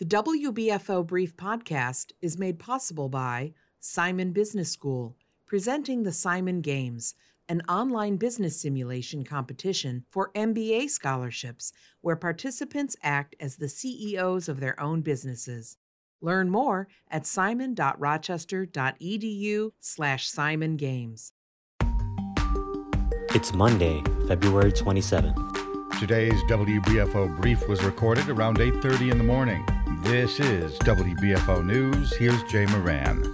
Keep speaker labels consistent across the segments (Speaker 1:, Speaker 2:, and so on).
Speaker 1: The WBFO Brief podcast is made possible by Simon Business School, presenting the Simon Games, an online business simulation competition for MBA scholarships where participants act as the CEOs of their own businesses. Learn more at simon.rochester.edu slash Simon Games.
Speaker 2: It's Monday, February 27th.
Speaker 3: Today's WBFO brief was recorded around 8:30 in the morning. This is WBFO News. Here's Jay Moran.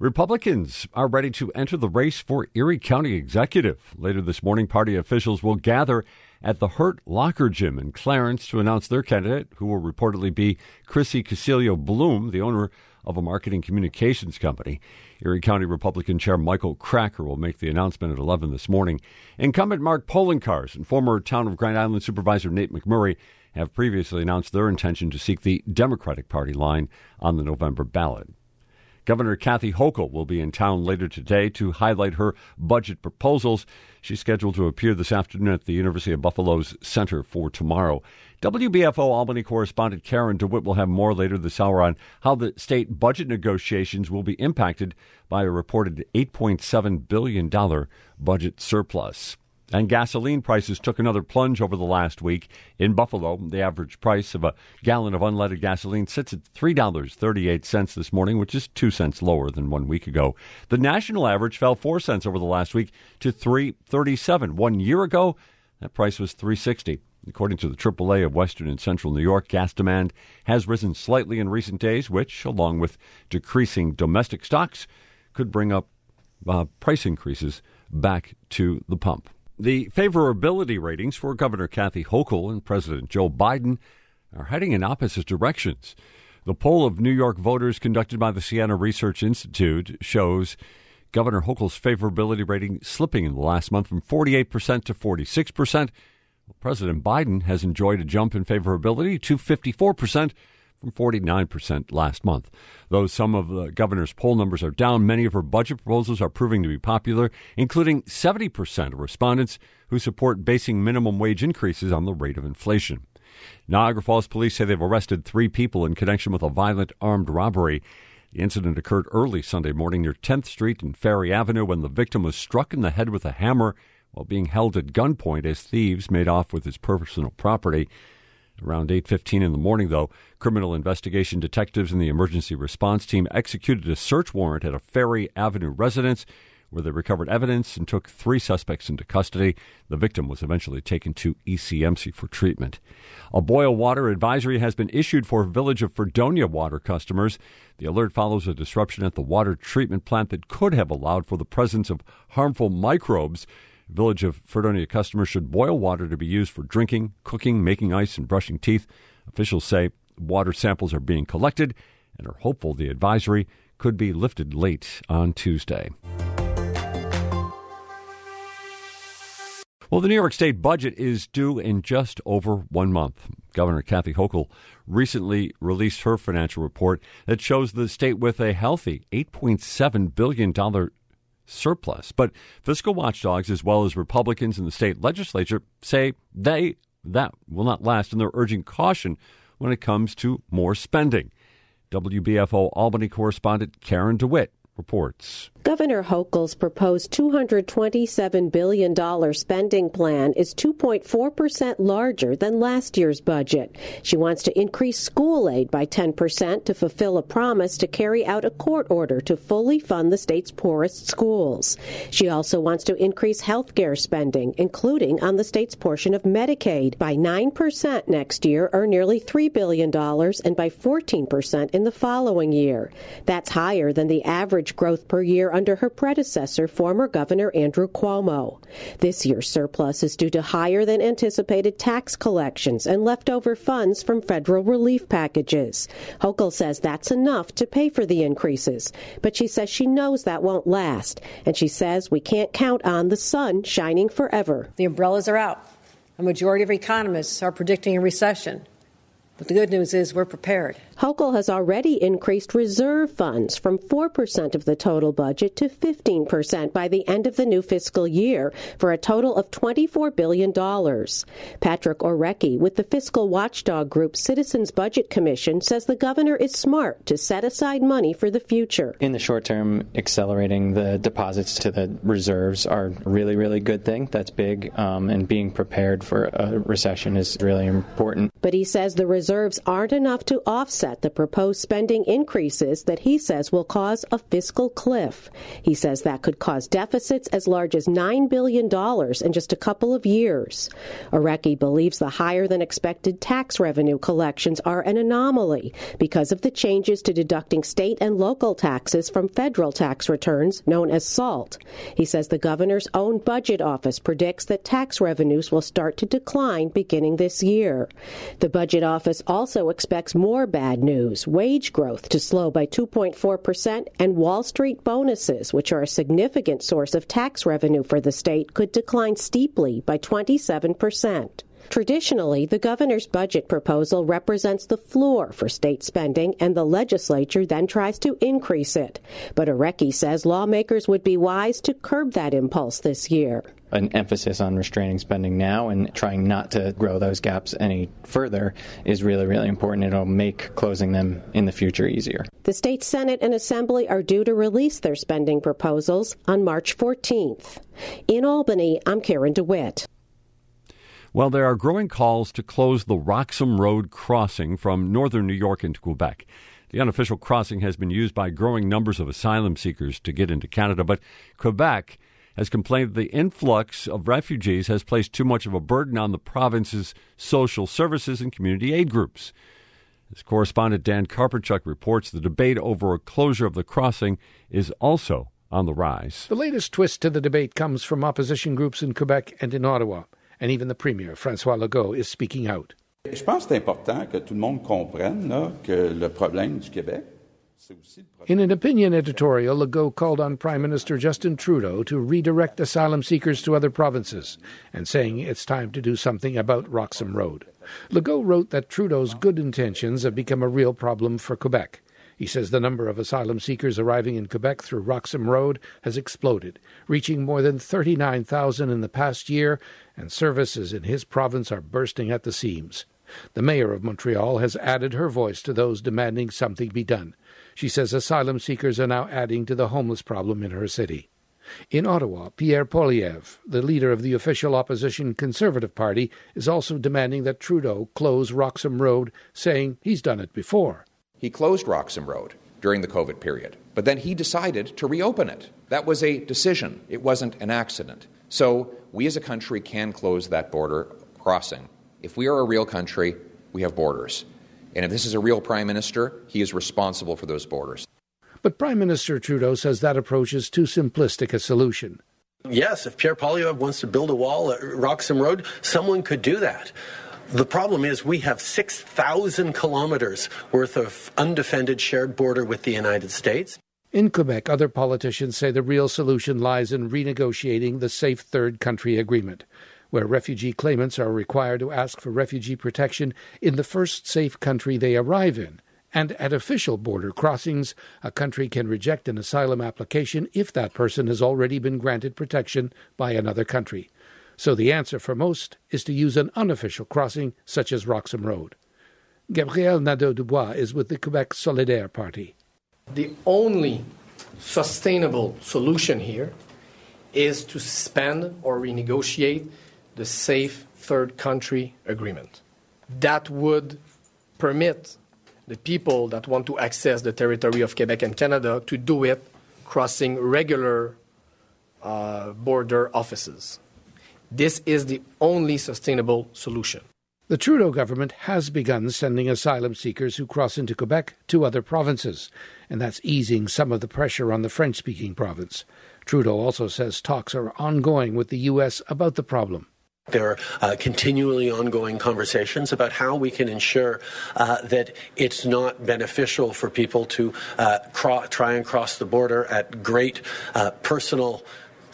Speaker 4: Republicans are ready to enter the race for Erie County Executive. Later this morning, party officials will gather at the Hurt Locker Gym in Clarence to announce their candidate, who will reportedly be Chrissy Casilio Bloom, the owner of a marketing communications company. Erie County Republican Chair Michael Kracker will make the announcement at 11 this morning. Incumbent Mark Poloncarz and former Town of Grand Island Supervisor Nate McMurray have previously announced their intention to seek the Democratic Party line on the November ballot. Governor Kathy Hochul will be in town later today to highlight her budget proposals. She's scheduled to appear this afternoon at the University of Buffalo's Center for Tomorrow. WBFO Albany correspondent Karen DeWitt will have more later this hour on how the state budget negotiations will be impacted by a reported $8.7 billion budget surplus. And gasoline prices took another plunge over the last week. In Buffalo, the average price of a gallon of unleaded gasoline sits at $3.38 this morning, which is 2 cents lower than 1 week ago. The national average fell 4 cents over the last week to 3.37. 1 year ago, that price was 3.60. According to the AAA of Western and Central New York, gas demand has risen slightly in recent days, which, along with decreasing domestic stocks, could bring up uh, price increases back to the pump. The favorability ratings for Governor Kathy Hochul and President Joe Biden are heading in opposite directions. The poll of New York voters conducted by the Siena Research Institute shows Governor Hochul's favorability rating slipping in the last month from 48% to 46%. President Biden has enjoyed a jump in favorability to 54% from 49% last month. Though some of the governor's poll numbers are down, many of her budget proposals are proving to be popular, including 70% of respondents who support basing minimum wage increases on the rate of inflation. Niagara Falls police say they've arrested three people in connection with a violent armed robbery. The incident occurred early Sunday morning near 10th Street and Ferry Avenue when the victim was struck in the head with a hammer while being held at gunpoint as thieves made off with his personal property. Around 8:15 in the morning though, criminal investigation detectives and the emergency response team executed a search warrant at a Ferry Avenue residence where they recovered evidence and took three suspects into custody. The victim was eventually taken to ECMC for treatment. A boil water advisory has been issued for Village of Fredonia water customers. The alert follows a disruption at the water treatment plant that could have allowed for the presence of harmful microbes Village of Fredonia customers should boil water to be used for drinking, cooking, making ice, and brushing teeth. Officials say water samples are being collected and are hopeful the advisory could be lifted late on Tuesday. Well, the New York State budget is due in just over one month. Governor Kathy Hochul recently released her financial report that shows the state with a healthy $8.7 billion surplus. But fiscal watchdogs, as well as Republicans in the state legislature, say they that will not last, and they're urging caution when it comes to more spending. WBFO Albany correspondent Karen DeWitt reports.
Speaker 5: Governor Hochul's proposed $227 billion spending plan is 2.4% larger than last year's budget. She wants to increase school aid by 10% to fulfill a promise to carry out a court order to fully fund the state's poorest schools. She also wants to increase health care spending, including on the state's portion of Medicaid, by 9% next year, or nearly $3 billion, and by 14% in the following year. That's higher than the average growth per year under her predecessor, former Governor Andrew Cuomo. This year's surplus is due to higher than anticipated tax collections and leftover funds from federal relief packages. Hochul says that's enough to pay for the increases, but she says she knows that won't last, and she says we can't count on the sun shining forever.
Speaker 6: The umbrellas are out. A majority of economists are predicting a recession. But the good news is we're prepared.
Speaker 5: Hochul has already increased reserve funds from 4% of the total budget to 15% by the end of the new fiscal year for a total of $24 billion. Patrick Orecki with the fiscal watchdog group Citizens Budget Commission says the governor is smart to set aside money for the future.
Speaker 7: In the short term, accelerating the deposits to the reserves are a really, really good thing. That's big, um, and being prepared for a recession is really important.
Speaker 5: But he says the reserves aren't enough to offset the proposed spending increases that he says will cause a fiscal cliff. He says that could cause deficits as large as $9 billion in just a couple of years. Orecki believes the higher than expected tax revenue collections are an anomaly because of the changes to deducting state and local taxes from federal tax returns, known as SALT. He says the governor's own budget office predicts that tax revenues will start to decline beginning this year. The budget office also expects more bad news wage growth to slow by 2.4%, and Wall Street bonuses, which are a significant source of tax revenue for the state, could decline steeply by 27%. Traditionally, the governor's budget proposal represents the floor for state spending, and the legislature then tries to increase it. But Orecki says lawmakers would be wise to curb that impulse this year
Speaker 7: an emphasis on restraining spending now and trying not to grow those gaps any further is really, really important. It'll make closing them in the future easier.
Speaker 5: The state Senate and Assembly are due to release their spending proposals on March 14th. In Albany, I'm Karen DeWitt.
Speaker 4: Well, there are growing calls to close the Roxham Road crossing from northern New York into Quebec. The unofficial crossing has been used by growing numbers of asylum seekers to get into Canada, but Quebec has complained that the influx of refugees has placed too much of a burden on the province's social services and community aid groups. As correspondent Dan Karpenchuk reports, the debate over a closure of the crossing is also on the rise.
Speaker 8: The latest twist to the debate comes from opposition groups in Quebec and in Ottawa and even the Premier, Francois Legault, is speaking out.
Speaker 9: Je pense que c'est important que tout le monde comprenne là, que le problème du Québec,
Speaker 8: in an opinion editorial, Legault called on Prime Minister Justin Trudeau to redirect asylum seekers to other provinces and saying it's time to do something about Roxham Road. Legault wrote that Trudeau's good intentions have become a real problem for Quebec. He says the number of asylum seekers arriving in Quebec through Roxham Road has exploded, reaching more than 39,000 in the past year, and services in his province are bursting at the seams. The mayor of Montreal has added her voice to those demanding something be done. She says asylum seekers are now adding to the homeless problem in her city. In Ottawa, Pierre Poilievre, the leader of the official opposition Conservative Party, is also demanding that Trudeau close Roxham Road, saying he's done it before.
Speaker 10: He closed Roxham Road during the COVID period, but then he decided to reopen it. That was a decision, it wasn't an accident. So we as a country can close that border crossing. If we are a real country, we have borders. And if this is a real prime minister, he is responsible for those borders.
Speaker 8: But Prime Minister Trudeau says that approach is too simplistic a solution.
Speaker 11: Yes, if Pierre Poilievre wants to build a wall at Roxham Road, someone could do that. The problem is we have 6,000 kilometers worth of undefended shared border with the United States.
Speaker 8: In Quebec, other politicians say the real solution lies in renegotiating the Safe Third Country Agreement, where refugee claimants are required to ask for refugee protection in the first safe country they arrive in. And at official border crossings, a country can reject an asylum application if that person has already been granted protection by another country. So the answer for most is to use an unofficial crossing such as Roxham Road. Gabriel Nadeau-Dubois is with the Quebec Solidaire Party.
Speaker 12: The only sustainable solution here is to suspend or renegotiate the Safe Third Country Agreement. That would permit the people that want to access the territory of Quebec and Canada to do it crossing regular uh, border offices. This is the only sustainable solution.
Speaker 8: The Trudeau government has begun sending asylum seekers who cross into Quebec to other provinces, and that's easing some of the pressure on the French speaking province. Trudeau also says talks are ongoing with the U.S. about the problem.
Speaker 11: There are uh, continually ongoing conversations about how we can ensure uh, that it's not beneficial for people to uh, cro- try and cross the border at great uh, personal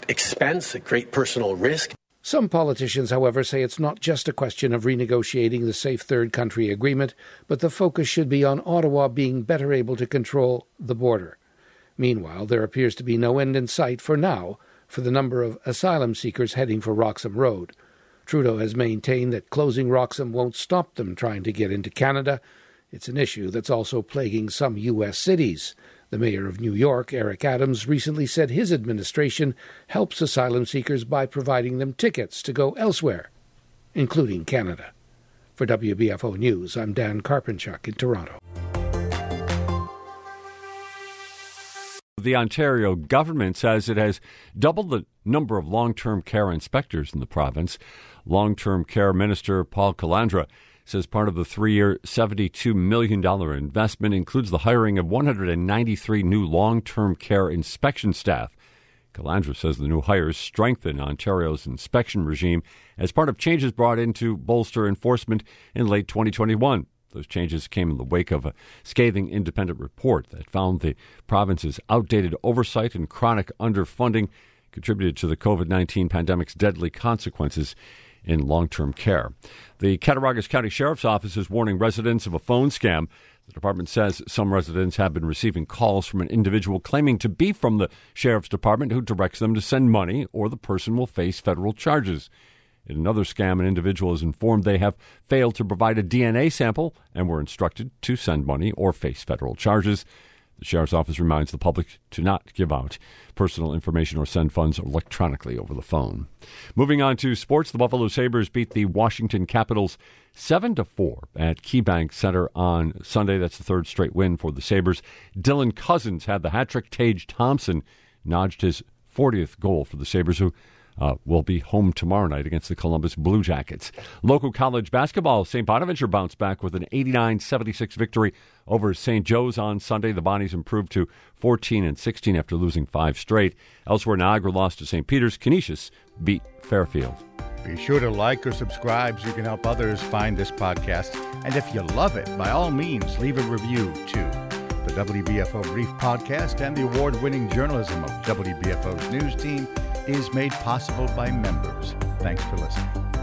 Speaker 11: expense, at great personal risk.
Speaker 8: Some politicians, however, say it's not just a question of renegotiating the Safe Third Country Agreement, but the focus should be on Ottawa being better able to control the border. Meanwhile, there appears to be no end in sight for now for the number of asylum seekers heading for Roxham Road. Trudeau has maintained that closing Roxham won't stop them trying to get into Canada. It's an issue that's also plaguing some U.S. cities. The mayor of New York, Eric Adams, recently said his administration helps asylum seekers by providing them tickets to go elsewhere, including Canada. For WBFO News, I'm Dan Karpenchuk in Toronto.
Speaker 4: The Ontario government says it has doubled the number of long term care inspectors in the province. Long term care minister Paul Calandra says part of the three year, $72 million investment includes the hiring of 193 new long term care inspection staff. Calandra says the new hires strengthen Ontario's inspection regime as part of changes brought in to bolster enforcement in late 2021. Those changes came in the wake of a scathing independent report that found the province's outdated oversight and chronic underfunding contributed to the COVID 19 pandemic's deadly consequences in long term care. The Cattaraugus County Sheriff's Office is warning residents of a phone scam. The department says some residents have been receiving calls from an individual claiming to be from the Sheriff's Department who directs them to send money or the person will face federal charges. In another scam, an individual is informed they have failed to provide a DNA sample and were instructed to send money or face federal charges. The Sheriff's Office reminds the public to not give out personal information or send funds electronically over the phone. Moving on to sports, the Buffalo Sabres beat the Washington Capitals 7 to 4 at KeyBank Center on Sunday. That's the third straight win for the Sabres. Dylan Cozens had the hat trick. Tage Thompson notched his 40th goal for the Sabres, who uh, will be home tomorrow night against the Columbus Blue Jackets. Local college basketball, St. Bonaventure bounced back with an 89 76 victory over St. Joe's on Sunday. The Bonnies improved to 14 and 16 after losing five straight. Elsewhere, Niagara lost to St. Peter's. Canisius beat Fairfield.
Speaker 3: Be sure to like or subscribe so you can help others find this podcast. And if you love it, by all means, leave a review too. The WBFO Brief Podcast and the award winning journalism of WBFO's news team is made possible by members. Thanks for listening.